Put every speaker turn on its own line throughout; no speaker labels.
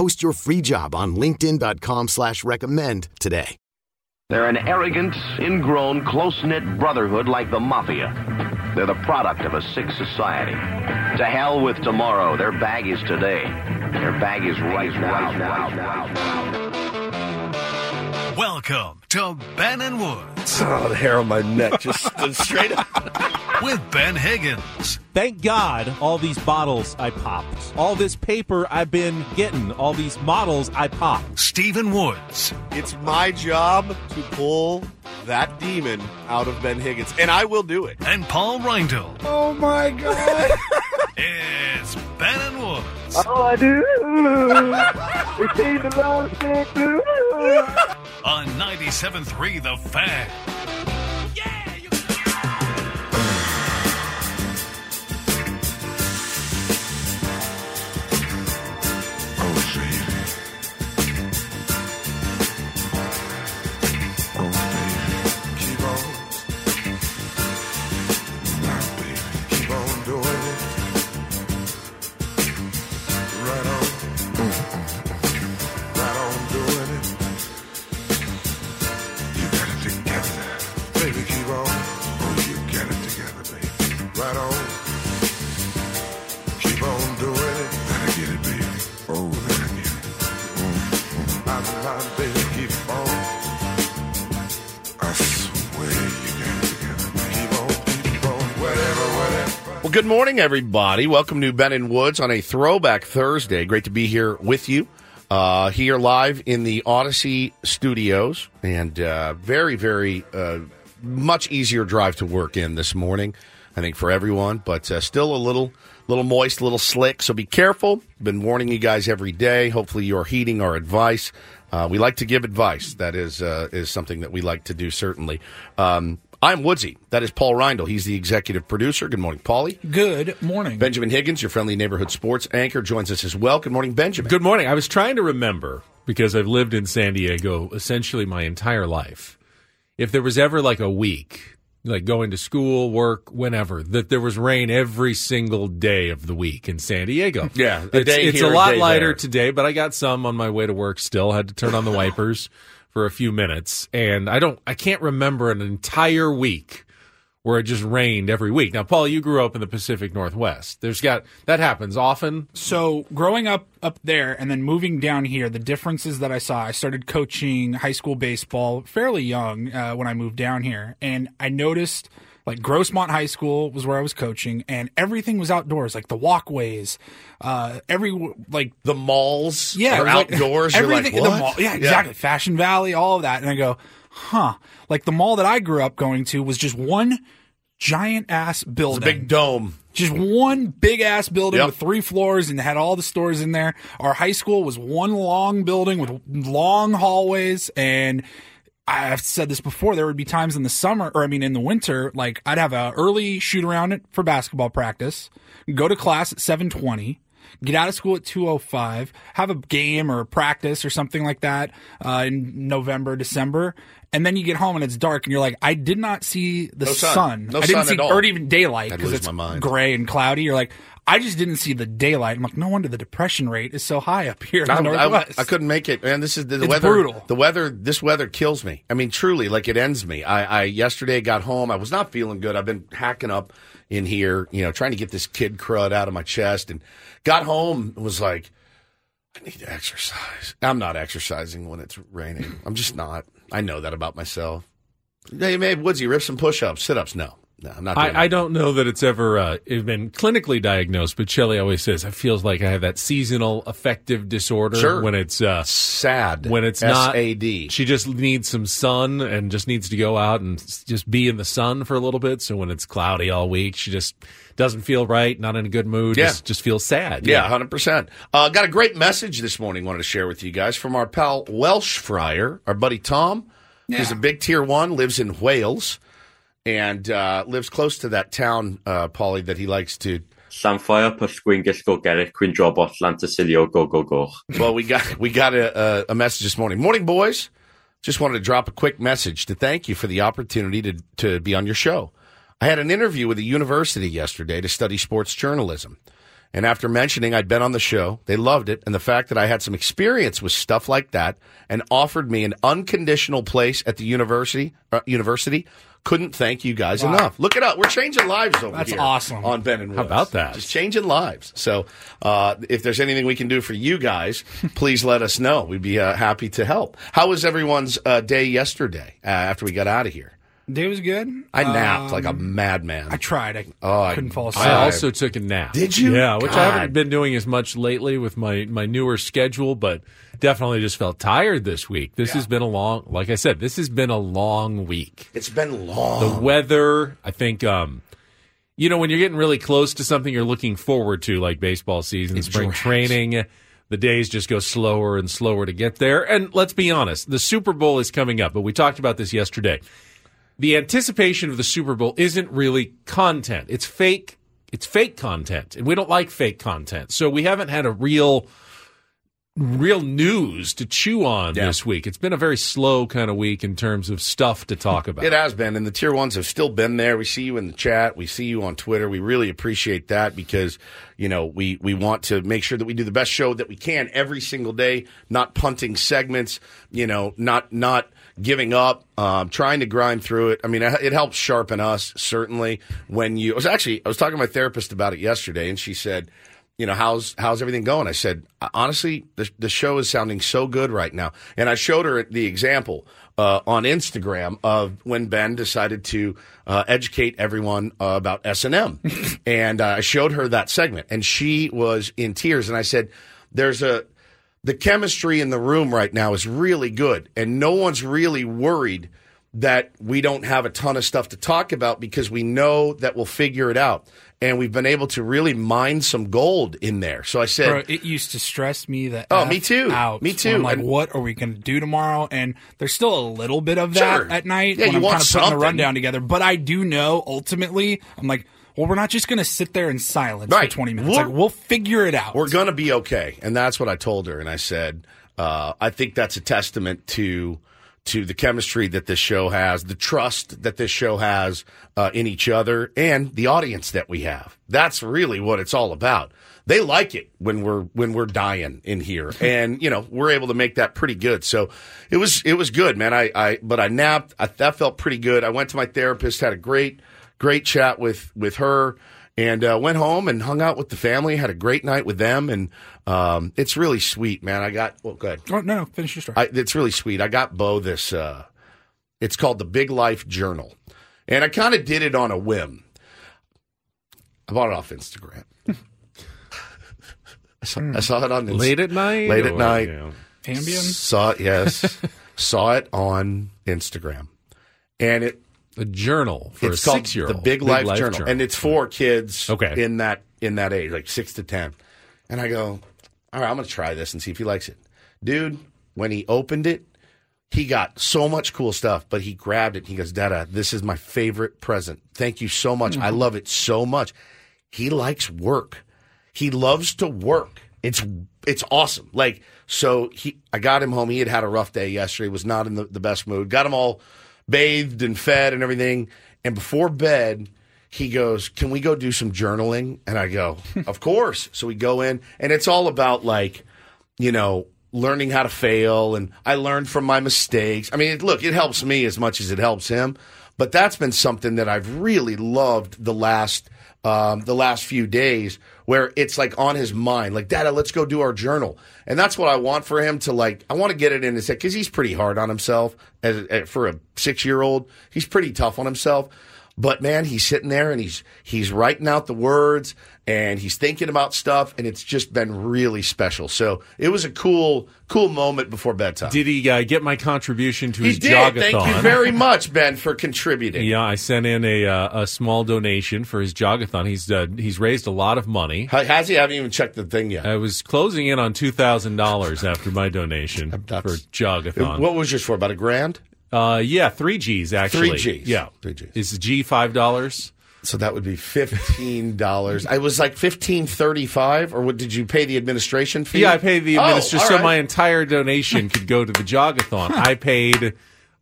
Post your free job on linkedin.com slash recommend today.
They're an arrogant, ingrown, close-knit brotherhood like the Mafia. They're the product of a sick society. To hell with tomorrow. Their bag is today. Their bag is right now. now, now.
Welcome to Ben and Woods
Oh, the hair on my neck just stood straight up.
with Ben Higgins
Thank God all these bottles I popped. All this paper I've been getting. All these models I popped.
Stephen Woods.
It's my job to pull that demon out of Ben Higgins, and I will do it.
and Paul Reindl.
Oh my God!
It's Ben and Woods
All I do is see the love stick
on 97.3 The Fan.
Good morning, everybody. Welcome to Ben and Woods on a Throwback Thursday. Great to be here with you. Uh, here live in the Audacy studios, and uh, very, very uh, much easier drive to work in this morning. I think for everyone, but uh, still a little, little moist, a little slick. So be careful. Been warning you guys every day. Hopefully, you're heeding our advice. Uh, we like to give advice. That is uh, is something that we like to do. Certainly. Um, I'm Woodsy. That is Paul Reindl. He's the executive producer. Good morning, Paulie.
Good morning.
Benjamin Higgins, your friendly neighborhood sports anchor, joins us as well. Good morning, Benjamin.
Good morning. I was trying to remember because I've lived in San Diego essentially my entire life. If there was ever like a week, like going to school, work, whenever, that there was rain every single day of the week in San Diego.
Yeah, a
it's,
day
it's
here,
a
a
lot
day
lighter
there.
today, but I got some on my way to work. Still had to turn on the wipers for a few minutes, and I don't, I can't remember an entire week where it just rained every week. Now, Paul, you grew up in the Pacific Northwest. There's got that happens often.
So, growing up up there and then moving down here, the differences that I saw, I started coaching high school baseball fairly young uh, when I moved down here, and I noticed like Grossmont High School was where I was coaching, and everything was outdoors, like the walkways, uh, every like
the malls
yeah, like-
outdoors. You're like,
everything. the mall, yeah, exactly. Fashion Valley, all of that, and I go, huh? Like the mall that I grew up going to was just one giant ass building,
Big dome.
just one big ass building
Yep.
with three floors and had all the stores in there. Our high school was one long building with long hallways and I've said this before. There would be times in the summer, or I mean, in the winter, like I'd have a early shoot around for basketball practice, go to class at seven twenty, get out of school at two o five, have a game or a practice or something like that uh, in November, December, and then you get home and it's dark, and you're like, I did not see the
No sun.
sun.
No
I didn't
sun
see,
at all.
or even daylight because it's gray and cloudy. You're like, I just didn't see the daylight. I'm like, no wonder the depression rate is so high up here in the
I, I,
Northwest.
I couldn't make it, man. This is the, the weather.
brutal.
The weather. This weather kills me. I mean, truly, like it ends me. I, I yesterday got home. I was not feeling good. I've been hacking up in here, you know, trying to get this kid crud out of my chest, and got home was like, I need to exercise. I'm not exercising when it's raining. I'm just not. I know that about myself. Hey, maybe Woodsy, rip some push-ups, sit-ups. No, no, I'm not. Doing
I, I don't know that it's ever uh, been clinically diagnosed, but Shelley always says it feels like I have that seasonal affective disorder
Sure.
when it's uh,
sad.
when it's not
S-A-D.
She just needs some sun and just needs to go out and just be in the sun for a little bit. So when it's cloudy all week, she just doesn't feel right, not in a good mood.
Yeah.
Just, just feels sad.
Yeah, hundred percent. Uh, got a great message this morning. Wanted to share with you guys from our pal Welsh Fryer, our buddy Tom, who's a big tier one, lives in Wales, and uh, lives close to that town, uh, Paulie, that he likes to.
Llanffair pysgwyn gysgo Gerrit Quinn Jobot Llantysilio go go go.
Well, we got we got a, a, a message this morning. Morning, boys. Just wanted to drop a quick message to thank you for the opportunity to to be on your show. I had an interview with a university yesterday to study sports journalism. And after mentioning I'd been on the show, they loved it. And the fact that I had some experience with stuff like that and offered me an unconditional place at the university, uh, university, couldn't thank you guys
Wow.
enough. Look it up. We're changing lives over
That's
here.
awesome.
On Ben and
How about that?
Just changing lives. So, uh, if there's anything we can do for you guys, please let us know. We'd be uh, happy to help. How was everyone's uh, day yesterday uh, after we got out of here?
Day was good.
I napped
Um,
like a madman.
I tried. I
Oh, I-
couldn't fall asleep.
I also took a nap.
Did you?
Yeah, which I haven't been doing as much lately with my my newer schedule, but definitely just felt tired this week. This has been a long, like I said, this has been a long week.
It's been long.
The weather, I think, um, you know, when you're getting really close to something you're looking forward to, like baseball season, spring
drags.
training, the days just go slower and slower to get there. And let's be honest, the Super Bowl is coming up, but we talked about this yesterday. The anticipation of the Super Bowl isn't really content. It's fake. It's fake content, and we don't like fake content. So we haven't had a real real news to chew on
Yeah.
this week. It's been a very slow kind of week in terms of stuff to talk about.
It has been, and the tier ones have still been there. We see you in the chat. We see you on Twitter. We really appreciate that because you know we we want to make sure that we do the best show that we can every single day. Not punting segments. You know, not not giving up. Um, trying to grind through it. I mean, it helps sharpen us certainly. When you, I was actually I was talking to my therapist about it yesterday, and she said you know how's how's everything going i said honestly the, the show is sounding so good right now and i showed her the example uh, on instagram of when ben decided to uh, educate everyone uh, about s&m and uh, i showed her that segment and she was in tears and i said there's a the chemistry in the room right now is really good and no one's really worried that we don't have a ton of stuff to talk about because we know that we'll figure it out and we've been able to really mine some gold in there so i said
Bro, it used to stress me that.
Oh, me too.
Out.
Me too.
I'm like,
And-
what are we going to do tomorrow? And there's still a little bit of that
Sure.
at night
Yeah,
when
you
I'm
want
kind of putting the rundown together. But I do know ultimately, I'm like, well, we're not just going to sit there in silence
Right.
for 20 minutes.
We're-
like, we'll figure it out.
we're going to be okay. And that's what i told her. And i said uh, i think that's a testament to to the chemistry that this show has the trust that this show has uh, in each other and the audience that we have. That's really what it's all about. They like it when we're when we're dying in here. And you know we're able to make that pretty good. So it was it was good man. I i but i napped. I, that felt pretty good. I went to my therapist had a great great chat with with her and uh, went home and hung out with the family. Had a great night with them, and um, it's really sweet, man. I got well, good.
Oh, no, no, finish your story.
I, it's really sweet. I got Bo this. Uh, it's called the Big Life Journal, and I kind of did it on a whim. I bought it off Instagram. I, saw, I saw it on Inst-
Late at night?
Late at
or,
night.
you know?
Ambien?
Saw it, yes. saw it on Instagram, and it
A journal for
it's
a
called
six year old.
the Big, Life, Journal. and it's for kids
Okay.
in that in that age, like six to ten. And I go, all right, I'm gonna try this and see if he likes it, dude. When he opened it, he got so much cool stuff, but he grabbed it. And he goes, Dada, this is my favorite present. Thank you so much. I love it so much. He likes work. He loves to work. It's it's awesome. Like so, he I got him home. He had had a rough day yesterday. Was not in the, the best mood. Got him all bathed and fed and everything. And before bed, he goes, "Can we go do some journaling?" And I go, "Of course." So we go in, and it's all about like, you know, learning how to fail. And I learned from my mistakes. I mean, look, it helps me as much as it helps him. But that's been something that I've really loved the last um, the last few days where it's like on his mind, like, Dada, let's go do our journal. And that's what I want for him to like, I want to get it in his head because he's pretty hard on himself as, as for a six year old. He's pretty tough on himself. But man, he's sitting there and he's he's writing out the words and he's thinking about stuff, and it's just been really special. So it was a cool cool moment before bedtime.
Did he uh, get my contribution to
he
his
did.
jogathon?
Thank you very much, Ben, for contributing.
Yeah, I sent in a uh, a small donation for his jogathon. He's uh, he's raised a lot of money.
How- Has he? I haven't even checked the thing yet.
I was closing in on two thousand dollars after my donation for jogathon.
What was yours for? About a grand?
Uh, yeah, three G's actually.
Three Gs.
Yeah,
Three Gs.
Is G five dollars?
So that would be fifteen dollars. I was like fifteen thirty five, or what, did you pay the administration fee?
Yeah, I paid the
Oh,
administration
all
so
right.
my entire donation could go to the jogathon. I paid,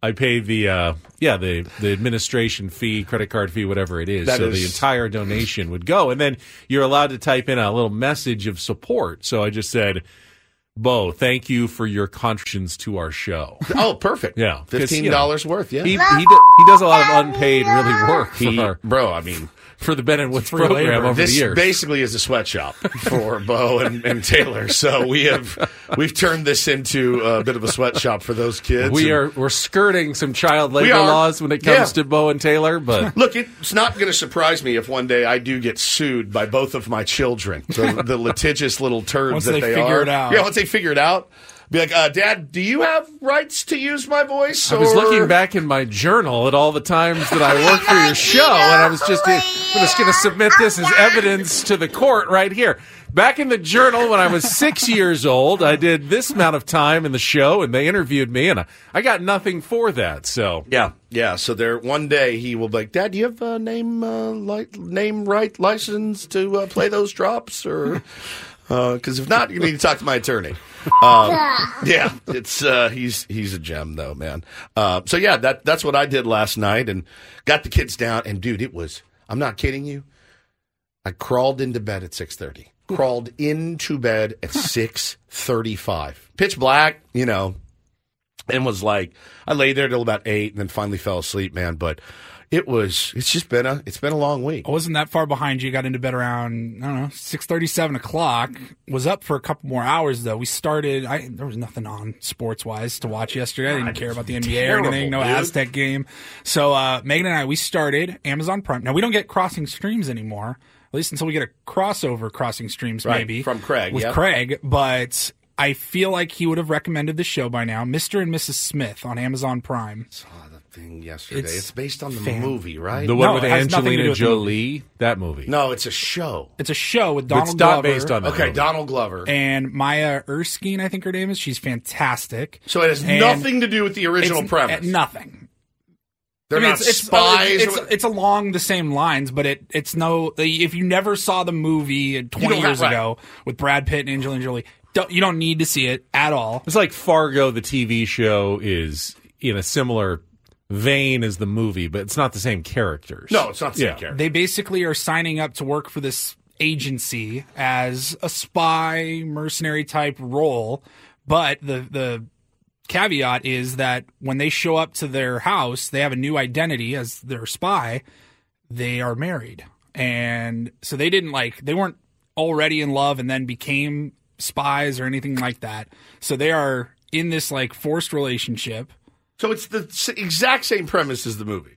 I paid the uh, yeah the the administration fee, credit card fee, whatever it is.
That
so
is-
the entire donation would go, and then you're allowed to type in a little message of support. So I just said. Bo, thank you for your contributions to our show.
Oh, perfect.
Yeah,
fifteen
you know,
dollars worth. Yeah,
He, he, do, he does a lot of unpaid really work for
He-
our,
bro. I mean,
for the Ben and Woods program
labor.
over
this
the years.
basically is a sweatshop for Bo and, and Taylor. So we have we've turned this into a bit of a sweatshop for those kids.
we
And-
are we're skirting some child labor laws when it comes
Yeah.
to Bo and Taylor, but
Look, it's not going to surprise me if one day I do get sued by both of my children, the, the litigious little turds
Once
that
they
they,
figure
are.
it out.
Yeah, once they figure it out, be like, uh, "Dad, do you have rights to use my voice?"
I was
or-
looking back in my journal at all the times that I worked for your show, and I was just I'm just going to submit this as evidence to the court right here. Back in the journal when I was six years old, I did this amount of time in the show, and they interviewed me, and I, I got nothing for that. So
Yeah, yeah. So there, one day he will be like, "Dad, do you have a name, uh, li- name right license to uh, play those drops?" Or because if not, you need to talk to my attorney. Um, yeah, it's uh, he's he's a gem though, man. Uh, so yeah, that that's what I did last night, and got the kids down. And dude, it was. I'm not kidding you. I crawled into bed at six thirty. Crawled into bed at six thirty-five. Pitch black, you know and was like I lay there till about eight and then finally fell asleep, man. But it was it's just been a it's been a long week.
I wasn't that far behind you. Got into bed around I don't know six thirty, seven o'clock. Was up for a couple more hours though. We started. I there was nothing on sports wise to watch yesterday. I didn't care about the NBA or anything. No
dude.
Aztec game. So uh, Megan and I we started Amazon Prime. Now we don't get crossing streams anymore. At least until we get a crossover crossing streams,
Right,
maybe
from Craig,
with
yep.
Craig. But I feel like he would have recommended the show by now, Mister and Mrs. Smith on Amazon Prime.
Saw the thing yesterday. It's,
It's
based on the
fan-
movie, right?
the one
No,
with
it has nothing to
Angelina
with the
Jolie, that movie.
no, it's a show.
It's a show with Donald
it's not
Glover.
based on that
Okay,
movie.
Donald Glover.
and Maya Erskine, I think her name is. She's fantastic.
so it has
And
nothing to do with the original
it's-
premise.
uh, Nothing.
They're
I mean,
not
it's, it's,
spies.
It's,
or-
it's, it's along the same lines, but it it's no. If you never saw the movie 20
don't
years
right.
ago with Brad Pitt and Angelina Jolie, don't, you don't need to see it at all.
It's like Fargo, the TV show, is in a similar vein as the movie, but it's not the same characters.
no, it's not the same
Yeah.
character.
They basically are signing up to work for this agency as a spy mercenary type role, but the the caveat is that when they show up to their house, they have a new identity as their spy. They are married. And so they didn't like they weren't already in love and then became spies or anything like that. So they are in this like forced relationship.
So it's the exact same premise as the movie.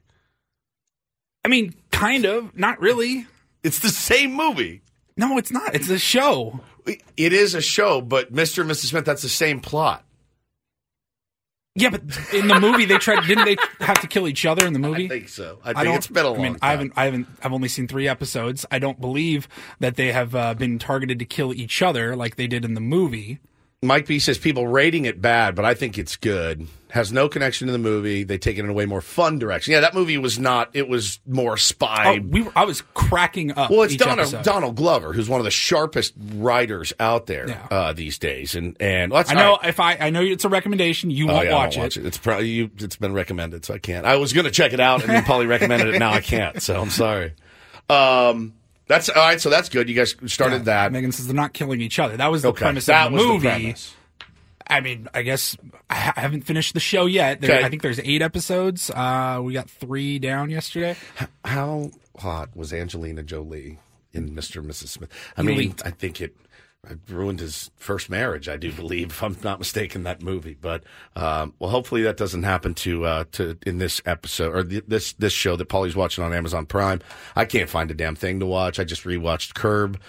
I mean, kind of, not really.
It's the same movie.
No, it's not. It's a show.
It is a show, but Mr. and Mrs. Smith, that's the same plot.
Yeah, but in the movie they tried. Didn't they have to kill each other in the movie?
I think so. I think
don't-
it's been a long
I mean,
time.
I haven't. I haven't. I've only seen three episodes. I don't believe that they have uh, been targeted to kill each other like they did in the movie.
Mike B says people rating it bad, but I think it's good. Has no connection to the movie. They take it in a way more fun direction. Yeah, that movie was not. It was more spy.
Oh, we. Were, I was cracking up.
well, it's Donald. Donald Glover, who's one of the sharpest writers out there
Yeah.
uh, these days, and and well, that's
I know.
right.
if I, I know it's a recommendation. You
Oh,
won't
yeah,
watch, it.
watch it. It's probably you, it's been recommended, so I can't. I was going to check it out, and then Polly recommended it. Now I can't, so I'm sorry. Um, that's all right. So that's good. You guys started
Yeah,
that.
Megan says they're not killing each other. That was the
Okay,
premise
that
of the
was the
movie.
premise.
I mean, I guess I ha- I haven't finished the show yet. There,
Okay.
I think there's eight episodes. Uh, we got three down yesterday.
How hot was Angelina Jolie in Mr. and Mrs. Smith? I mean,
leaked.
I think it it ruined his first marriage. I do believe, if I'm not mistaken, that movie. But um, well, hopefully that doesn't happen to uh, to in this episode or th- this this show that Paulie's watching on Amazon Prime. I can't find a damn thing to watch. I just rewatched Curb.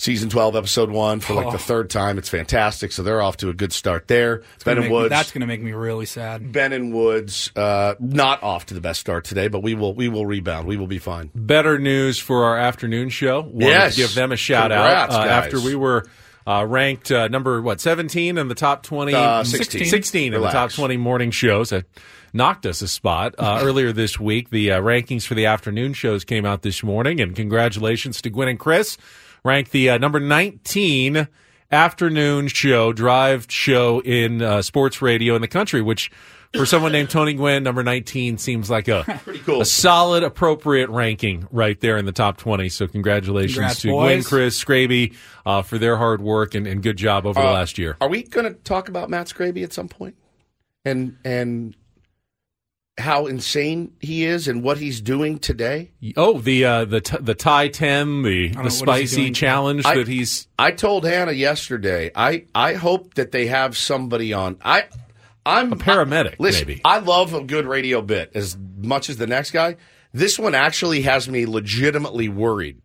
Season 12, episode one for like
Oh.
the third time. It's fantastic. So they're off to a good start there.
It's
Ben and
make me-
Woods.
that's going to make me really sad.
Ben and Woods, uh, not off to the best start today, but we will we will rebound. We will be fine.
Better news for our afternoon show. Wanted
Yes.
to give them a shout
Congrats,
out uh,
guys.
after we were uh, ranked uh, number what seventeen in the top twenty.
Uh, 16.
16 in the top twenty morning shows. That knocked us a spot uh, earlier this week. The uh, rankings for the afternoon shows came out this morning, and congratulations to Gwynn and Chris. Ranked the uh, number nineteen afternoon show, drive show in uh, sports radio in the country, which. For someone named Tony Gwynn, number 19 seems like a
Pretty cool.
a solid, appropriate ranking right there in the top 20. So congratulations
Congrats,
to
boys.
Gwynn, Chris, Scraby uh, for their hard work and, and good job over the
Uh,
last year.
Are we going to talk about Matt Scraby at some point, and and how insane he is and what he's doing today?
Oh, the uh, the t- the Thai 10, the, the
what is
spicy challenge
I-
that he's.
I told Hannah yesterday. I I hope that they have somebody on. I I'm
A paramedic,
listen,
maybe.
I love a good radio bit as much as the next guy. This one actually has me legitimately worried.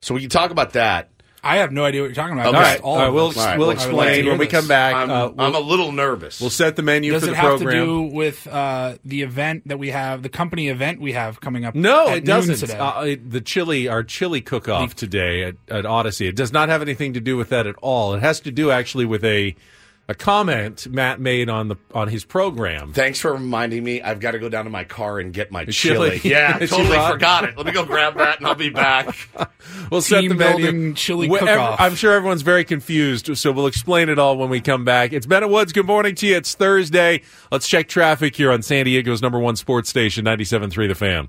So we can talk about that.
I have no idea what you're talking about.
Okay.
I
All
missed
right,
all
all right, we'll,
this.
All right,
we'll
well, I would
like to
explain when we come back.
I'm,
uh, we'll,
I'm a little nervous.
we'll set the menu
Does
for
it have to do with uh, the event that we have, the company event we have coming up?
No,
at
it
noon
doesn't.
Today?
Uh, it- the chili, our chili cook-off today at, at Audacy, it does not have anything to do with that at all. It has to do actually with a a comment Matt made on the on his program.
Thanks for reminding me. I've got to go down to my car and get my chili.
chili.
Yeah, I totally forgot it. Let me go grab that and I'll be back.
We'll set the menu.
building chili cook-off.
I'm sure everyone's very confused, so we'll explain it all when we come back. It's Ben and Woods. Good morning to you. It's Thursday. Let's check traffic here on San Diego's number one sports station, 97.3 The Fan.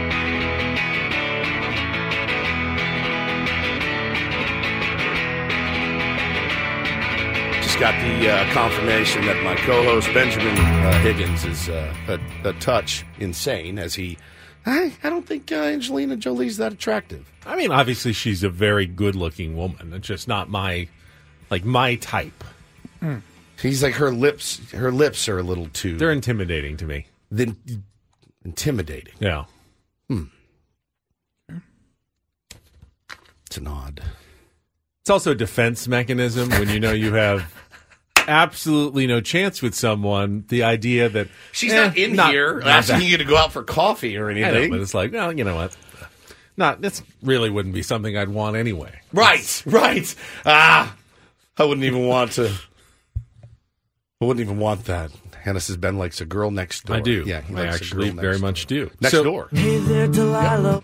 Got the uh, confirmation that my co-host Benjamin uh, Higgins is uh, a, a touch insane, as he. I, I don't think uh, Angelina Jolie's that attractive.
I mean, obviously she's a very good-looking woman. It's just not my like my type.
He's like her lips. Her lips are a little too.
They're intimidating to me.
Then intimidating.
Yeah.
Hmm. It's an odd.
It's also a defense mechanism when you know you have absolutely no chance with someone. The idea that
She's
eh,
not in
not-
here
not
asking
that-
you to go out for coffee or
I know,
anything.
but it's like, well, you know what? Not this really wouldn't be something I'd want anyway.
Right, right. Ah, I wouldn't even want to. I wouldn't even want that. Hannah says Ben likes a girl next door.
I do.
Yeah, he
I
likes a
actually
girl
very
next
much
door.
do.
Next
So-
door.
Hey there, Delilah.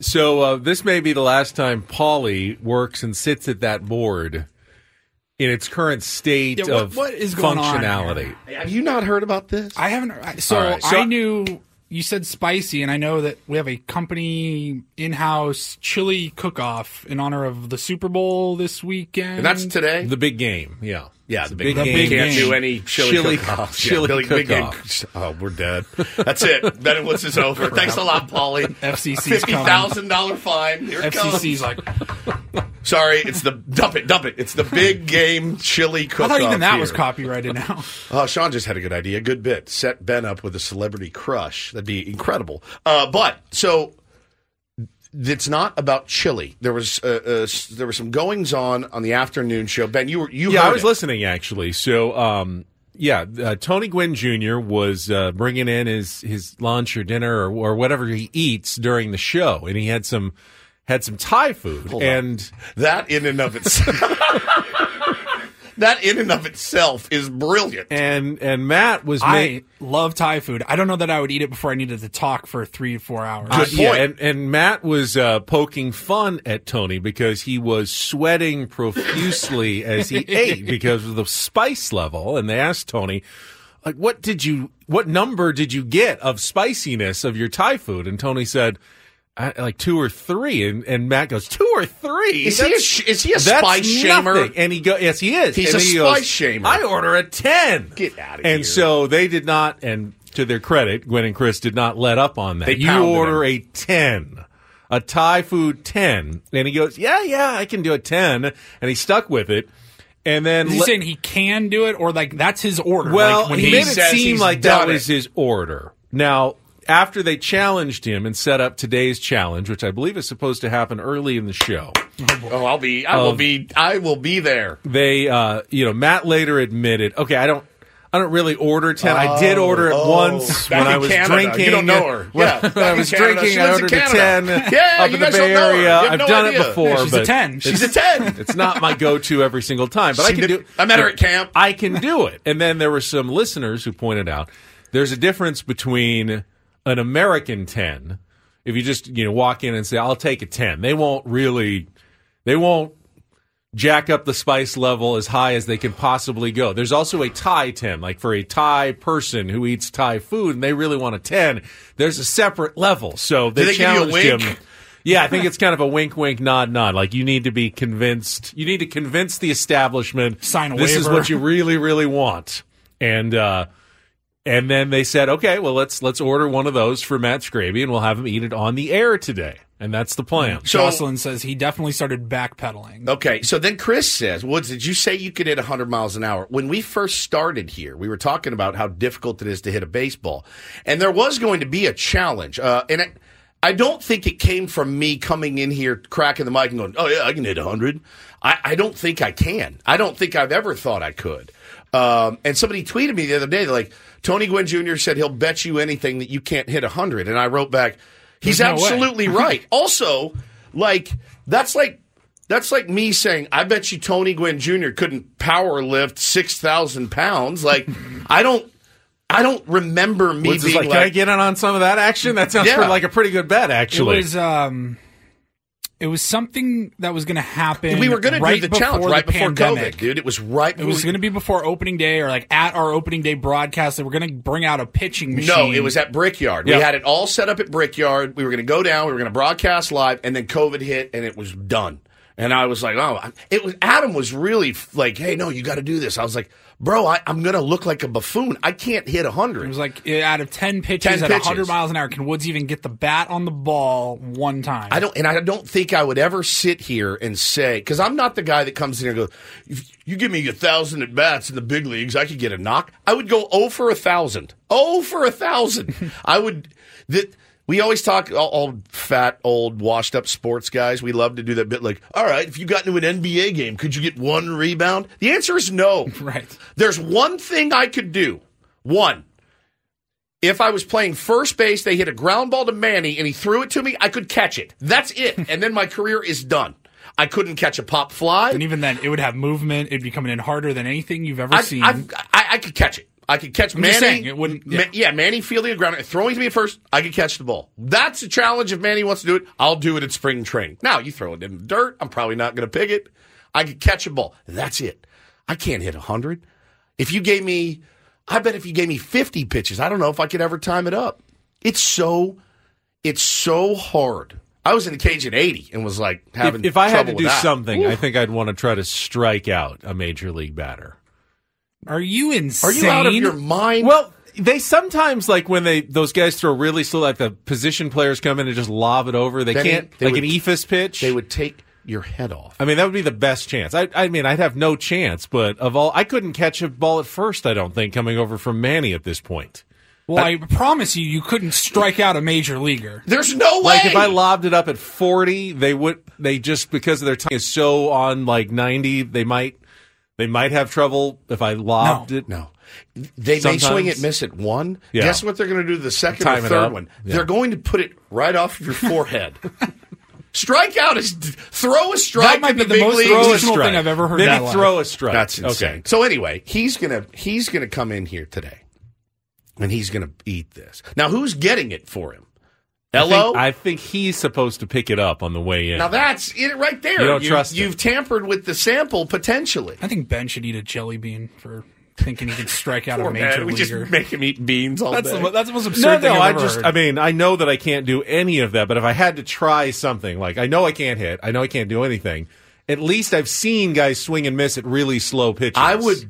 So uh, this may be the last time Polly works and sits at that board in its current state
Yeah, what-
of
what is going on
functionality.
Have you not heard about this?
I haven't. I- So,
All right, so-
I knew you said spicy, and I know that we have a company in-house chili cook-off in honor of the Super Bowl this weekend.
And that's today.
The big game, yeah.
Yeah,
It's
the big,
big
game.
game.
Can't do any chili,
Chili-
cook-offs.
chili
yeah, big, big game.
cook-off.
Oh, we're dead. That's it. Ben and Woods is over. Thanks a lot, Paulie.
FCC's
fifty thousand dollar fine. Here it
FCC's
comes.
like,
Sorry, it's the dump it, dump it. It's the big game chili
I
cook-off.
thought even that
here.
was copyrighted now.
Oh, Sean just had a good idea. Good bit. Set Ben up with a celebrity crush. That'd be incredible. Uh, but so it's not about chili. There was uh, uh, there were some goings on on the afternoon show. Ben, you were you
yeah, I was
it.
listening actually. So, um, yeah, uh, Tony Gwynn Jr. was uh, bringing in his his lunch or dinner or, or whatever he eats during the show, and he had some had some Thai food,
Hold on.
and
that in and of itself. that in and of itself is brilliant.
and and Matt was ma-
I love Thai food. I don't know that I would eat it before I needed to talk for three to four hours.
Uh, yeah, and, and Matt was uh, poking fun at Tony because he was sweating profusely as he ate because of the spice level. And they asked Tony, like, what did you, what number did you get of spiciness of your Thai food? And Tony said, I, like two or three, and, and Matt goes two or three.
Is he a
That's-
sh- is he a
that's
spice shamer?
nothing." And he go, yes, he is.
He's
And
a
he goes,
spice shamer.
I order a ten.
Get out of
And
here.
And so they did not, and to their credit, Gwynn and Chris did not let up on that.
They
you order
him.
a 10, a Thai food 10. And he goes, yeah, yeah, I can do a 10. And he stuck with it. And then,
Is he
le-
saying he can do it, or like that's his order?
well,
like, when
he,
he,
made it seem like that was
it.
his order. Now, after they challenged him and set up today's challenge, which I believe is supposed to happen early in the show,
Oh, I'll be. I will be. I will be there.
they, uh, you know, Matt later admitted, okay, I don't. I don't really order ten. I did order it
Oh,
once when I
in
was
Canada.
drinking.
You don't know her.
When,
Yeah,
when I was
Canada.
drinking,
She
I ordered a ten.
Yeah,
up in the Bay
don't know her. You
Area. I've
no
done
idea.
it before.
Yeah, she's a 10.
She's
it's-
a ten.
It's not my go-to every single time, but I can
did-
do.
I met her at camp.
I can do it. And then there were some listeners who pointed out there's a difference between an American 10. If you just, you know, walk in and say, I'll take a 10, they won't really, they won't jack up the spice level as high as they can possibly go. There's also a Thai 10, like for a Thai person who eats Thai food and they really want a 10, there's a separate level. So they,
they
challenged him. Yeah, I think it's kind of a wink, wink, nod, nod. Like you need to be convinced. You need to convince the establishment.
Sign a
This is what you really, really want. And uh, and then they said, okay, well let's let's order one of those for Matt Scraby, and we'll have him eat it on the air today. And that's the plan.
So-
Jocelyn says he definitely started backpedaling.
Okay, so then Chris says, Woods, did you say you could hit 100 miles an hour? When we first started here, we were talking about how difficult it is to hit a baseball. And there was going to be a challenge. Uh, and it, I don't think it came from me coming in here, cracking the mic and going, oh, yeah, I can hit 100. I, I don't think I can. I don't think I've ever thought I could. Um, and somebody tweeted me the other day, they're like, Tony Gwynn Jr. said he'll bet you anything that you can't hit 100. And I wrote back, he's
There's no
absolutely right. Also, like, that's like, that's like me saying, I bet you Tony Gwynn Jr. couldn't power lift 6,000 pounds. Like, I don't, I don't remember me
Woods
being
like,
like,
can I get in on some of that action? That sounds
Yeah.
like a pretty good bet, actually.
It was um, it was something that was going to happen.
we were going to
right
do the challenge right
the
before
pandemic.
COVID, dude. It was right
It was going to be before opening day or like at our opening day broadcast. They were going to bring out a pitching machine.
No, it was at Brickyard.
Yeah.
We had it all set up at Brickyard. We were going to go down. We were going to broadcast live, and then COVID hit, and it was done. And I was like, oh, it was. Adam was really like, hey, no, you got to do this. I was like, bro, I, I'm going to look like a buffoon. I can't hit
100.
It
was like out of ten pitches
10
at
pitches.
100 miles an hour, can Woods even get the bat on the ball one time?
I don't, and I don't think I would ever sit here and say because I'm not the guy that comes in here and goes, you give me a thousand at bats in the big leagues, I could get a knock. I would go oh for a thousand, oh for a thousand. I would that. We always talk all, all fat, old, washed up sports guys. We love to do that bit like, all right, if you got into an NBA game, could you get one rebound? The answer is no.
Right.
There's one thing I could do. One. If I was playing first base, they hit a ground ball to Manny and he threw it to me, I could catch it. That's it. and then my career is done. I couldn't catch a pop fly.
And even then, it would have movement. It'd be coming in harder than anything you've ever
I,
seen.
I, I, I could catch it. I could catch
I'm
Manny.
saying, it wouldn't-
Ma- yeah. Manny fielding the ground, throwing to me at first. I could catch the ball. That's a challenge. If Manny wants to do it, I'll do it at spring training. Now you throw it in the dirt. I'm probably not going to pick it. I could catch a ball. That's it. I can't hit hundred. If you gave me, I bet if you gave me 50 pitches, I don't know if I could ever time it up. It's so, it's so hard. I was in the cage at 80 and was like having.
If, if I had to do something, I think I'd want to try to strike out a major league batter.
Are you insane?
Are you out of your mind?
Well, they sometimes like when they those guys throw really slow, like the position players come in and just lob it over. They
Benny,
can't
they
like
would-
an eephus pitch.
They would take your head off.
I mean, that would be the best chance. I, I mean, I'd have no chance, but of all, I couldn't catch a ball at first. I don't think coming over from Manny at this point.
Well, I, promise you, you couldn't strike out a major leaguer.
There's no way.
Like if I lobbed it up at forty, they would. They just because of their time is so on like ninety, they might. They might have trouble if I lobbed it.
No. They
Sometimes.
may swing it, miss it one.
Yeah.
Guess what they're going to do the second
Time
or third one?
Yeah.
They're going to put it right off of your forehead. strike out is throw a strike.
That might be
the
the
big
most
leagues.
original thing I've ever heard
Maybe
that
throw
live.
a strike.
That's insane.
Okay.
So anyway, he's gonna he's gonna come in here today, and he's gonna eat this. Now, who's getting it for him?
I
Hello.
think, I think he's supposed to pick it up on the way in.
now that's it right there.
You don't trust him.
You've tampered with the sample potentially.
I think Ben should eat a jelly bean for thinking he could strike out
Poor
a major
man, we
leaguer.
just make him eat beans all
that's,
day.
the, that's the most absurd
No,
thing
no,
I've
I
ever
just,
heard.
I mean, I know that I can't do any of that, but if I had to try something, like I know I can't hit, I know I can't do anything. At least I've seen guys swing and miss at really slow pitches.
I would,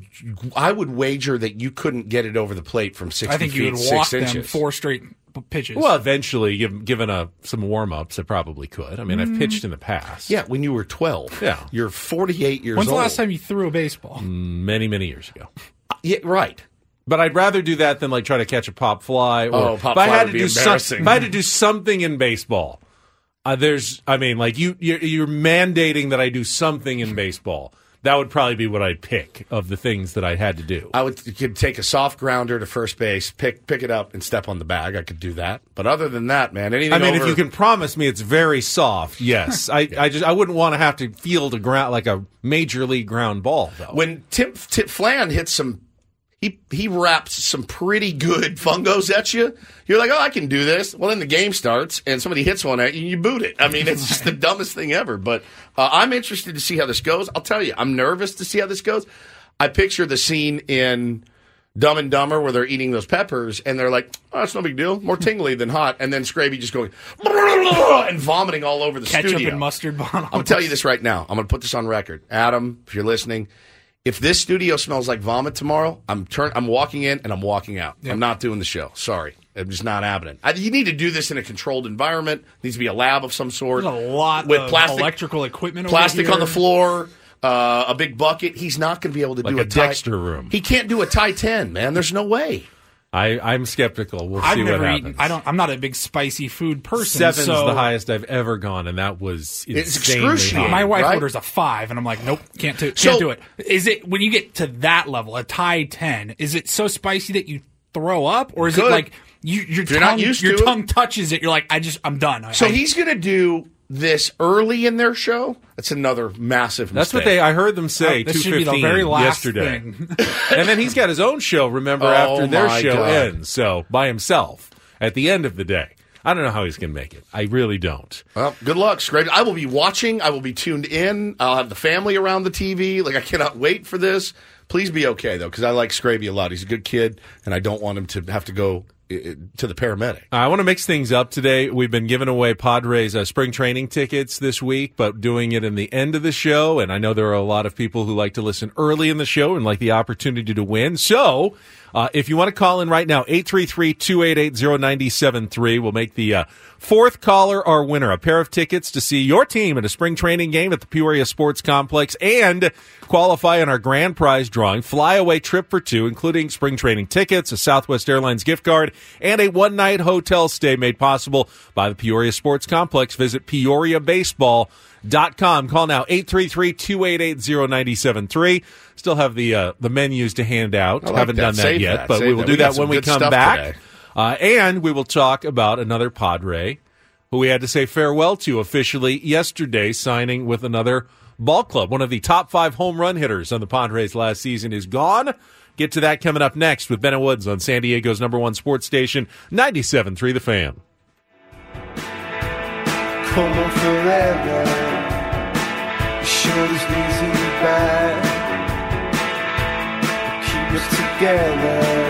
I would wager that you couldn't get it over the plate from sixty
I think
feet
you would
six
walk them
inches.
four straight p- pitches.
Well, eventually, given, given a, some warm ups, I probably could. I mean, I've mm. pitched in the past.
Yeah, when you were twelve.
Yeah.
you're forty-eight years old.
When's the
old.
last time you threw a baseball?
Mm, many, many years ago.
Uh, yeah, right.
But I'd rather do that than like try to catch a pop fly. Or
Oh, pop
if I
fly
had
would
to
be
do some-
embarrassing.
if I had to do something in baseball, uh, there's, I mean, like you, you're, you're mandating that I do something in baseball. That would probably be what I'd pick of the things that I had to do.
I would you could take a soft grounder to first base, pick pick it up, and step on the bag. I could do that. But other than that, man, anything.
I mean,
over-
if you can promise me it's very soft, yes. I, I just I wouldn't want to have to field a ground like a major league ground ball though.
when Tim, Tim Flan hits some, he he wraps some pretty good fungos at you. You're like, oh, I can do this. Well, then the game starts, and somebody hits one at you, and you boot it. I mean, it's just the dumbest thing ever. But uh, I'm interested to see how this goes. I'll tell you, I'm nervous to see how this goes. I picture the scene in Dumb and Dumber where they're eating those peppers, and they're like, oh, that's no big deal, more tingly than hot, and then Scraby just going and vomiting all over the
Ketchup
studio.
and mustard bottle.
I'll tell you this right now. I'm going to put this on record. Adam, if you're listening, if this studio smells like vomit tomorrow, I'm turn I'm walking in and I'm walking out. I'm not doing the show. Sorry. I'm just not happening. I, you need to do this in a controlled environment. It needs to be a lab of some sort.
There's a lot
with
of
plastic
electrical equipment over
plastic on the floor, uh, a big bucket. He's not going to be able to
Like
do
a
tie-
Dexter room.
He can't do a Thai 10, man. There's no way.
I, I'm skeptical. We'll
I've
see what
never
happens.
eaten. I don't. I'm not a big spicy food person.
Seven's
so
the highest I've ever gone, and that was
It's
insanely
excruciating.
high.
My wife
right?
orders a five, and I'm like, nope, can't do, can't
So-
do it. Is it when you get to that level, a Thai ten? Is it so spicy that you throw up, or is it
Could.
like you, your
you're
tongue,
not used
your
to it.
tongue touches it? You're like, I just, I'm done. I-
So
I-
he's going to do this early in their show. That's another massive
That's what they. I heard them say
Oh,
two
this should be the very last
yesterday,
thing.
and then he's got his own show. Remember
Oh,
after their show
God.
ends, so by himself at the end of the day. I don't know how he's going to make it. I really don't.
Well, good luck, Scrape. I will be watching. I will be tuned in. I'll have the family around the TV. Like I cannot wait for this. Please be okay though, because I like Scraby a lot. He's a good kid, and I don't want him to have to go to the paramedic.
I want to mix things up today. We've been giving away Padres uh, spring training tickets this week, but doing it in the end of the show. And I know there are a lot of people who like to listen early in the show and like the opportunity to win. So uh, if you want to call in right now, 833-288-0973. We'll make the uh, fourth caller our winner. A pair of tickets to see your team at a spring training game at the Peoria Sports Complex and qualify in our grand prize drawing. Flyaway trip for two, including spring training tickets, a Southwest Airlines gift card, and a one-night hotel stay made possible by the Peoria Sports Complex. Visit peoriabaseball.com. Call now 833-288-0973. Still have the uh, the menus to hand out.
I like
Haven't
that.
done that
Save
yet,
that.
but
Save
we will
that.
do
We
that when we come back. Uh, and we will talk about another Padre who we had to say farewell to officially yesterday, signing with another ball club. One of the top five home run hitters on the Padres last season is gone. Get to that coming up next with Ben Woods on San Diego's number one sports station, 97.3 The Fan.
Come on forever. Shoulders, knees, and back. Keep us together.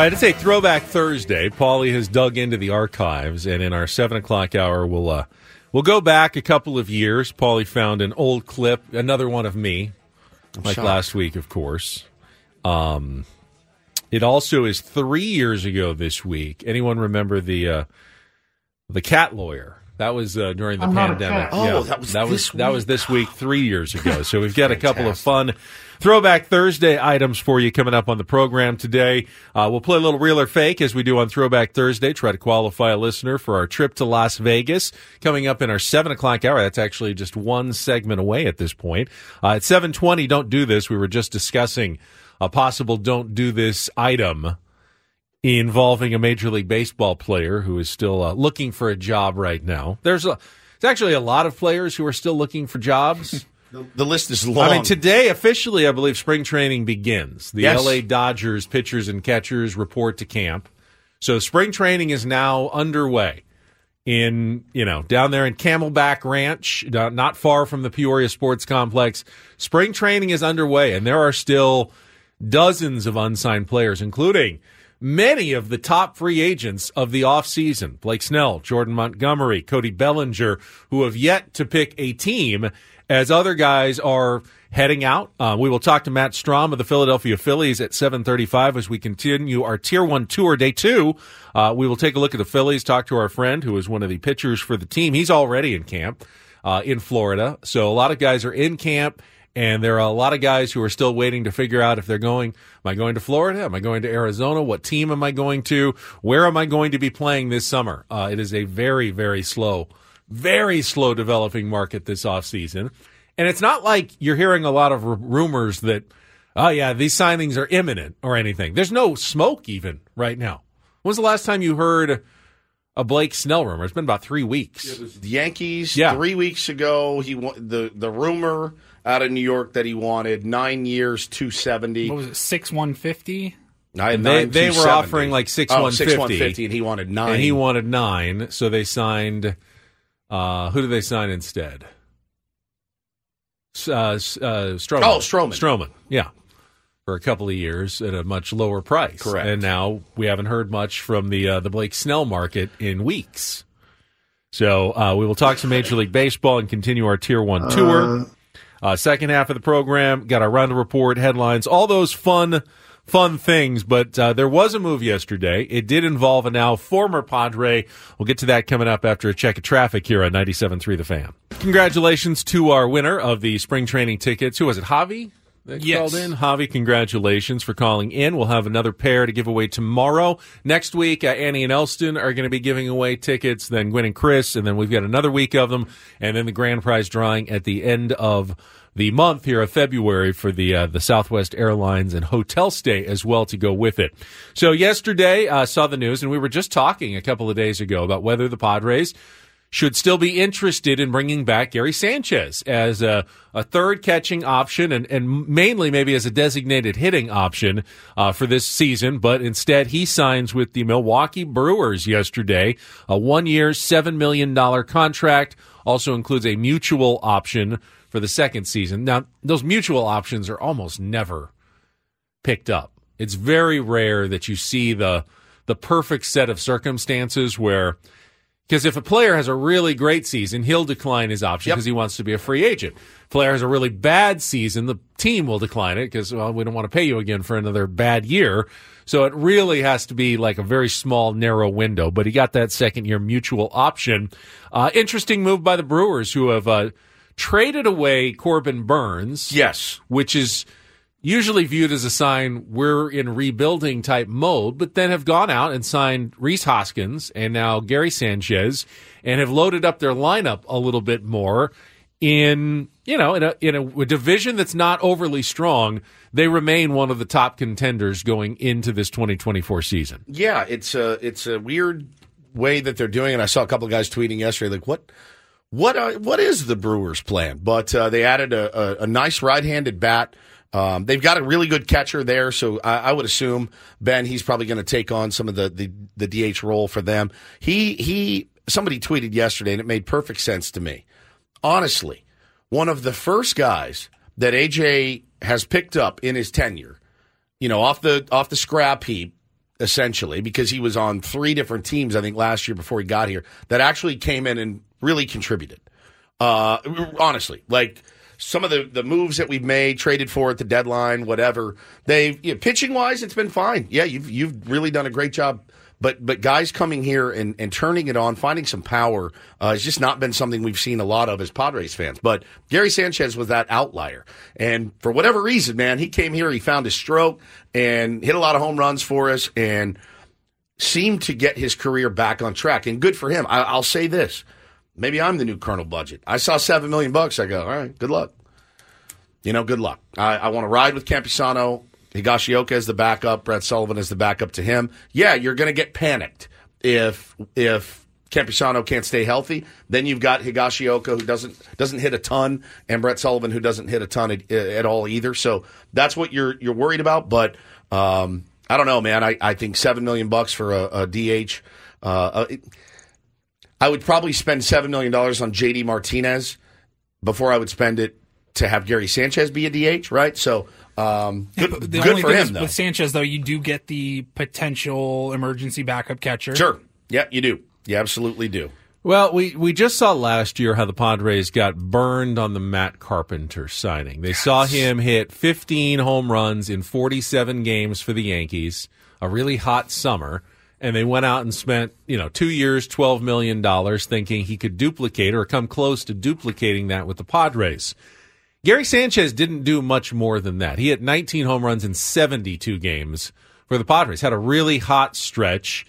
Right, it's a throwback Thursday. Paulie has dug into the archives, and in our seven o'clock hour, we'll uh, we'll go back a couple of years. Paulie found an old clip, another one of me, like
shocked.
last week, of course. Um, it also is three years ago this week. Anyone remember the uh, the cat lawyer? That was uh, during the
I'm
pandemic.
cat. Oh, that was
that was
this
that was this week three years ago. So we've got a couple of fun throwback Thursday items for you coming up on the program today. Uh, we'll play a little real or fake as we do on Throwback Thursday. Try to qualify a listener for our trip to Las Vegas coming up in our seven o'clock hour. That's actually just one segment away at this point. Uh, at seven twenty, don't do this. We were just discussing a possible don't do this item involving a Major League Baseball player who is still uh, looking for a job right now. There's a, it's actually a lot of players who are still looking for jobs.
The list is long.
I mean, today officially, I believe spring training begins. The
Yes.
LA Dodgers pitchers and catchers report to camp. So spring training is now underway in, you know, down there in Camelback Ranch, not far from the Peoria Sports Complex. Spring training is underway, and there are still dozens of unsigned players, including many of the top free agents of the offseason. Blake Snell, Jordan Montgomery, Cody Bellinger, who have yet to pick a team as other guys are heading out. Uh, we will talk to Matt Strahm of the Philadelphia Phillies at 735 as we continue our Tier 1 tour, day two. Uh, we will take a look at the Phillies, talk to our friend who is one of the pitchers for the team. He's already in camp uh, in Florida. So a lot of guys are in camp. And there are a lot of guys who are still waiting to figure out if they're going, am I going to Florida? Am I going to Arizona? What team am I going to? Where am I going to be playing this summer? Uh, it is a very, very slow, very slow developing market this offseason. And it's not like you're hearing a lot of r- rumors that, oh, yeah, these signings are imminent or anything. There's no smoke even right now. When was the last time you heard a Blake Snell rumor. It's been about three weeks.
The Yankees
Yeah.
three weeks ago. He wa- the the rumor out of New York that he wanted nine years, two seventy.
What was it? Six one fifty.
I
they
nine,
they were offering like oh, six
Oh,
one
six
fifty,
150, and he wanted nine.
and he wanted nine. So they signed. Uh, who do they sign instead? Uh, uh, Stroman.
Oh, Stroman.
Stroman. Yeah, for a couple of years at a much lower price.
Correct.
And now we haven't heard much from the uh, the Blake Snell market in weeks. So uh, we will talk some Major League Baseball and continue our Tier One tour. Uh, second half of the program, got our round report, headlines, all those fun, fun things. But uh, there was a move yesterday. It did involve a now former Padre. We'll get to that coming up after a check of traffic here on 97.3 The Fan. Congratulations to our winner of the spring training tickets. Who was it, Javi? That
Yes.
called in. Javi, congratulations for calling in. We'll have another pair to give away tomorrow. Next week, uh, Annie and Elston are going to be giving away tickets. Then Gwynn and Chris, and then we've got another week of them, and then the grand prize drawing at the end of the month here of February for the uh, the Southwest Airlines and hotel stay as well to go with it. So yesterday, uh, saw the news, and we were just talking a couple of days ago about whether the Padres should still be interested in bringing back Gary Sanchez as a, a third catching option and, and mainly maybe as a designated hitting option uh, for this season. But instead, he signs with the Milwaukee Brewers yesterday, a one year, $7 million contract. Also includes a mutual option for the second season. Now, those mutual options are almost never picked up. It's very rare that you see the the perfect set of circumstances where because if a player has a really great season, he'll decline his option because he wants to be a free agent. Player has a really bad season, the team will decline it because well, we don't want to pay you again for another bad year. So it really has to be like a very small, narrow window. But he got that second year mutual option. Uh, interesting move by the Brewers, who have uh, traded away Corbin Burnes.
Yes,
which is usually viewed as a sign we're in rebuilding type mode, but then have gone out and signed Rhys Hoskins and now Gary Sanchez and have loaded up their lineup a little bit more in you know in a in a, division that's not overly strong. They remain one of the top contenders going into this 2024 season.
Yeah, it's a it's a weird way that they're doing it. I saw a couple of guys tweeting yesterday, like what. What uh, what is the Brewers' plan? But uh, they added a, a, a nice right-handed bat. Um, they've got a really good catcher there, so I, I would assume Ben he's probably going to take on some of the, the the DH role for them. He he somebody tweeted yesterday, and it made perfect sense to me. Honestly, one of the first guys that AJ has picked up in his tenure, you know, off the off the scrap heap, essentially, because he was on three different teams, I think, last year before he got here, that actually came in and really contributed. Uh, honestly, like some of the, the moves that we've made, traded for at the deadline, whatever. They you know, pitching wise, it's been fine. Yeah, you've you've really done a great job. But but guys coming here and, and turning it on, finding some power, uh, has just not been something we've seen a lot of as Padres fans. But Gary Sanchez was that outlier, and for whatever reason, man, he came here, he found his stroke, and hit a lot of home runs for us, and seemed to get his career back on track. And good for him. I, I'll say this: maybe I'm the new Colonel Budget. I saw seven million bucks. I go, all right, good luck. You know, good luck. I, I want to ride with Campusano, Higashioka as the backup, Brett Sullivan as the backup to him. Yeah, you're going to get panicked if if Campusano can't stay healthy. Then you've got Higashioka who doesn't doesn't hit a ton, and Brett Sullivan who doesn't hit a ton at, at all either. So that's what you're you're worried about. But um, I don't know, man. I, I think seven million bucks for a, a DH. Uh, a, I would probably spend seven million dollars on JD Martinez before I would spend it to have Gary Sanchez be a DH, right? So um, good,
The
good
only
for
thing
him, though.
with Sanchez, though, you do get the potential emergency backup catcher.
Sure. Yeah, you do. You absolutely do.
Well, we, we just saw last year how the Padres got burned on the Matt Carpenter signing. They saw him hit 15 home runs in 47 games for the Yankees, a really hot summer, and they went out and spent, you know, 2 years, 12 million dollars thinking he could duplicate or come close to duplicating that with the Padres. Gary Sanchez didn't do much more than that. He had 19 home runs in 72 games for the Padres. Had a really hot stretch.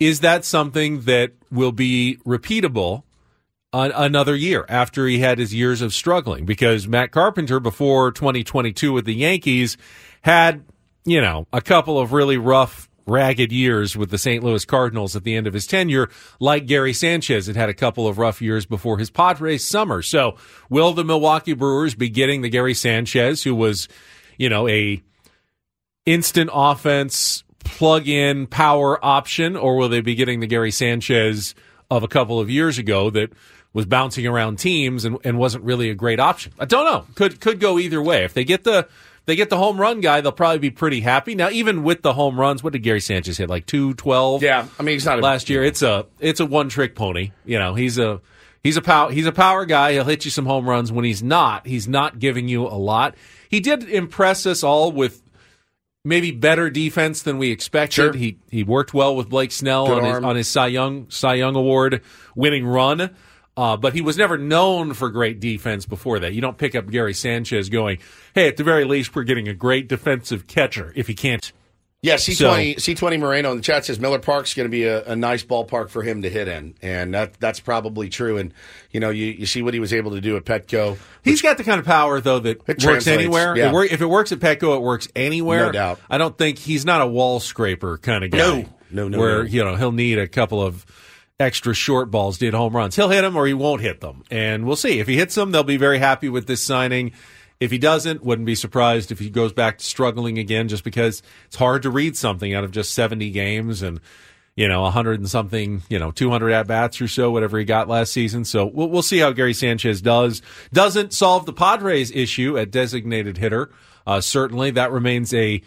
Is that something that will be repeatable an- another year after he had his years of struggling? Because Matt Carpenter, before 2022 with the Yankees, had, you know, a couple of really rough ragged years with the St. Louis Cardinals at the end of his tenure, like Gary Sanchez had had a couple of rough years before his Padres summer. So, will the Milwaukee Brewers be getting the Gary Sanchez, who was, you know, a instant offense plug in power option, or will they be getting the Gary Sanchez of a couple of years ago that was bouncing around teams and, and wasn't really a great option? I don't know. Could could go either way. If they get the they get the home run guy, they'll probably be pretty happy. Now, even with the home runs, what did Gary Sanchez hit? Like two twelve?
Yeah, I mean he's not a,
last year. It's a it's a one trick pony. You know, he's a he's a power he's a power guy. He'll hit you some home runs. When he's not, he's not giving you a lot. He did impress us all with maybe better defense than we expected.
Sure.
He he worked well with Blake Snell
Good
on his,
arm.
on his Cy Young Cy Young Award winning run. Uh, but he was never known for great defense before that. You don't pick up Gary Sanchez going, "Hey, at the very least, we're getting a great defensive catcher." If he can't,
Yeah, C twenty C twenty Moreno in the chat says Miller Park's going to be a, a nice ballpark for him to hit in, and that that's probably true. And you know, you, you see what he was able to do at Petco.
He's got the kind of power though that works
translates,
anywhere.
yeah.
It if it works at Petco, it works anywhere.
No doubt.
I don't think he's not a wall scraper kind of guy.
No. No, no,
Where
no.
you know he'll need a couple of extra short balls did home runs. He'll hit them or he won't hit them, and we'll see. If he hits them, they'll be very happy with this signing. If he doesn't, wouldn't be surprised if he goes back to struggling again, just because it's hard to read something out of just seventy games and you know, 100 and something, you know, 200 at bats or so, whatever he got last season. So we'll, we'll see how Gary Sanchez does. Doesn't solve the Padres issue at designated hitter. Uh, certainly that remains a,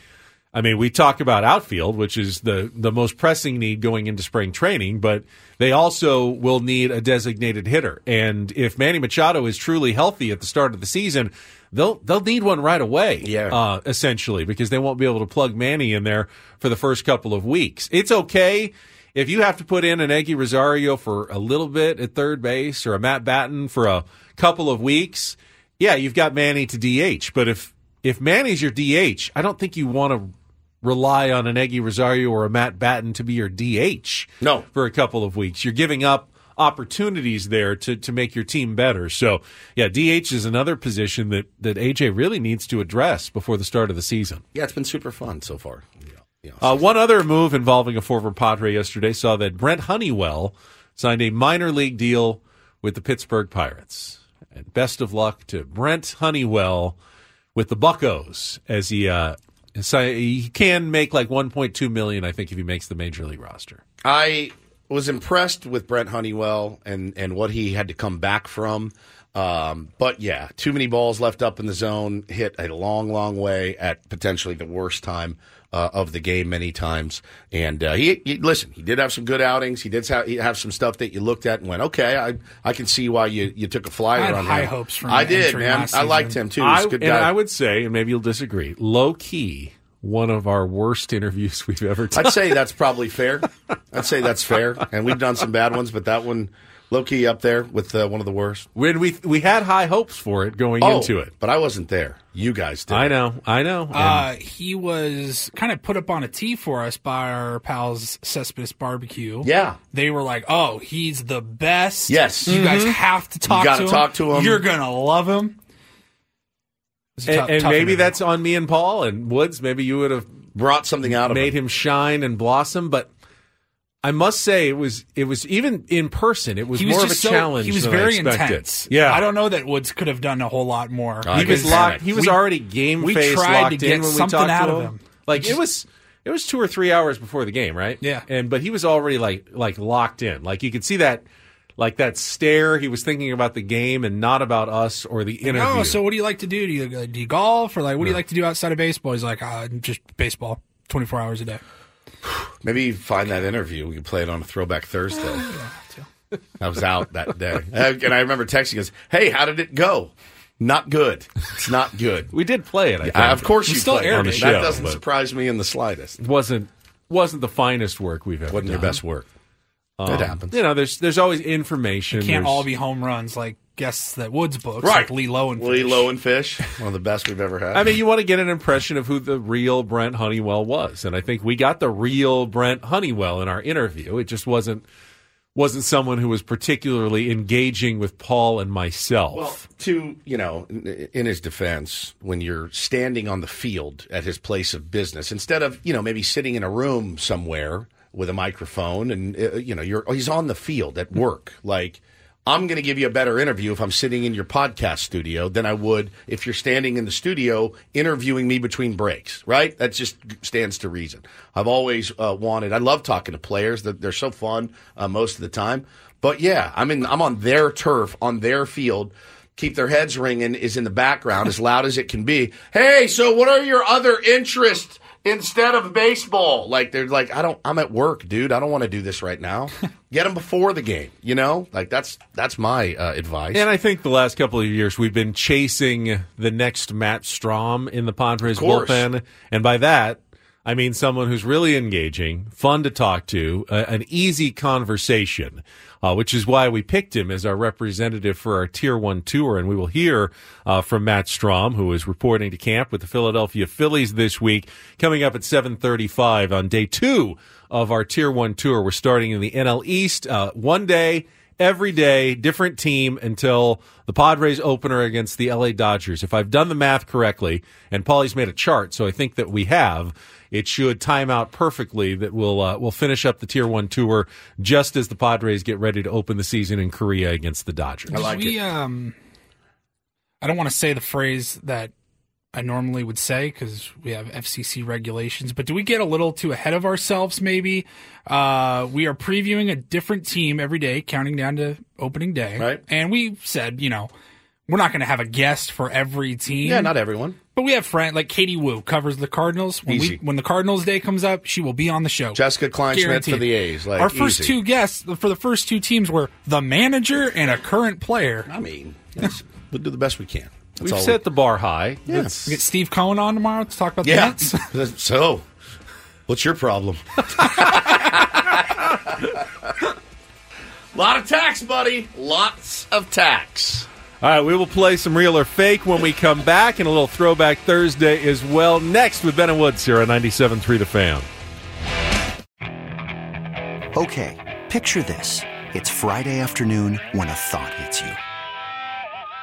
I mean, we talk about outfield, which is the, the most pressing need going into spring training, but they also will need a designated hitter. And if Manny Machado is truly healthy at the start of the season, they'll they'll need one right away.
Yeah.
Uh, essentially, because they won't be able to plug Manny in there for the first couple of weeks. It's okay if you have to put in an Eguy Rosario for a little bit at third base or a Matt Batten for a couple of weeks. Yeah, you've got Manny to DH, but if if Manny's your DH, I don't think you want to rely on an Eguy Rosario or a Matt Batten to be your DH.
No.
for a couple of weeks, you're giving up opportunities there to to make your team better. So yeah, DH is another position that that AJ really needs to address before the start of the season.
Yeah, it's been super fun so far.
Uh, one other move involving a former Padre yesterday saw that Brent Honeywell signed a minor league deal with the Pittsburgh Pirates. And best of luck to Brent Honeywell with the Buckos as he uh, si- he can make like 1.2 million, I think, if he makes the major league roster.
I was impressed with Brent Honeywell and, and what he had to come back from. Um, but yeah, too many balls left up in the zone, hit a long, long way at potentially the worst time uh, of the game many times. And uh, he, he listen, he did have some good outings. He did have, he have some stuff that you looked at and went, okay, I I can see why you, you took a flyer
I had
on
high
him.
hopes for him
I did, man. I liked him too. He's
I,
a good
and. I would say, and maybe you'll disagree, low key, one of our worst interviews we've ever done.
I'd say that's probably fair. I'd say that's fair. And we've done some bad ones, but that one, low key up there with uh, one of the worst.
when we we had high hopes for it going
Oh,
into it.
but I wasn't there. You guys did.
I know, I know.
Uh, he was kind of put up on a tee for us by our pals Cespedes Barbecue.
Yeah.
They were like, "Oh, he's the best.
Yes.
you guys
Mhm.
have to talk
gotta
to him.
talk to him.
You're gonna love him." It's
and,
tough-
and maybe
interview.
that's on me and Paul and Woods. Maybe you would have
brought something out of
made him shine and blossom. But I must say, it was it was even in person. It was,
was
more of a
so-
challenge.
He was very
expected.
intense.
Yeah,
I don't know that Woods could have done a whole lot more.
he was locked. He was
We-
already game
we
face
tried
locked
to get
in when we
something
talked
out
to
of
him.
him.
Like
Just-
it was. It was two or three hours before the game, right?
Yeah.
And but he was already like like locked in. Like you could see that like that stare. He was thinking about the game and not about us or the interview.
Oh, so what do you like to do? Do you, uh, do you golf or like what do you like to do outside of baseball? He's like, uh, just baseball, twenty four hours a day.
Maybe you find that interview. We can play it on a Throwback Thursday. I was out that day. And I remember texting us, hey, how did it go? Not good. It's not good.
we did play it. I think.
Uh, of course
We
you
still
played
aired
it.
it.
That
show,
doesn't
but-
surprise me in the slightest.
wasn't wasn't the finest work we've ever
Wasn't your
done.
best work.
Um,
It happens.
You know, there's there's always information.
It can't
there's-
all be home runs like guests that Woods books,
Right.
like Lee Lowen.
Lee Lowenfish, one of the best we've ever had.
I mean, you want to get an impression of who the real Brent Honeywell was, and I think we got the real Brent Honeywell in our interview. It just wasn't wasn't someone who was particularly engaging with Paul and myself.
Well, to you know, in in his defense, when you're standing on the field at his place of business, instead of you know maybe sitting in a room somewhere with a microphone, and uh, you know you're he's on the field at work. Like I'm going to give you a better interview if I'm sitting in your podcast studio than I would if you're standing in the studio interviewing me between breaks. Right? That just stands to reason. I've always uh, wanted. I love talking to players. They're, so fun uh, most of the time. But yeah, I'm in. I'm on their turf, on their field. Keep their heads ringing is in the background as loud as it can be. Hey, so what are your other interests instead of baseball? Like they're like, I don't. I'm at work, dude. I don't want to do this right now. Get them before the game. You know, like that's that's my uh, advice.
And I think the last couple of years we've been chasing the next Matt Strahm in the Padres bullpen, and by that I mean someone who's really engaging, fun to talk to, an easy conversation, uh, which is why we picked him as our representative for our Tier One tour. And we will hear uh, from Matt Strahm, who is reporting to camp with the Philadelphia Phillies this week, coming up at seven thirty-five on day two of our Tier One tour. We're starting in the NL East, uh, one day every day, different team until the Padres opener against the LA Dodgers. If I've done the math correctly, and Paulie's made a chart, so I think that we have, it should time out perfectly that we'll uh, we'll finish up the Tier One tour just as the Padres get ready to open the season in Korea against the Dodgers.
I we, Um, I don't want to say the phrase that I normally would say because we have FCC regulations, but do we get a little too ahead of ourselves? Maybe uh, we are previewing a different team every day, counting down to opening day,
Right.
And we said, you know, we're not going to have a guest for every team.
Yeah, not everyone.
But we have friends like Katie Woo covers the Cardinals. When
Easy.
we when the Cardinals day comes up, she will be on the show.
Jessica Kleinschmidt for the A's. Like,
Our first
easy.
two guests for the first two teams were the manager and a current player.
I mean, we'll do the best we can. That's
We've
all
set the bar high.
Yeah.
It's-
We get Steve Cohen on tomorrow to talk about the
Yeah.
Mets.
so, what's your problem? lot of tax, buddy. Lots of tax.
All right, we will play some real or fake when we come back, and a little throwback Thursday as well. Next with Ben and Woods here on 97.3 The Fan.
Okay, picture this. It's Friday afternoon when a thought hits you.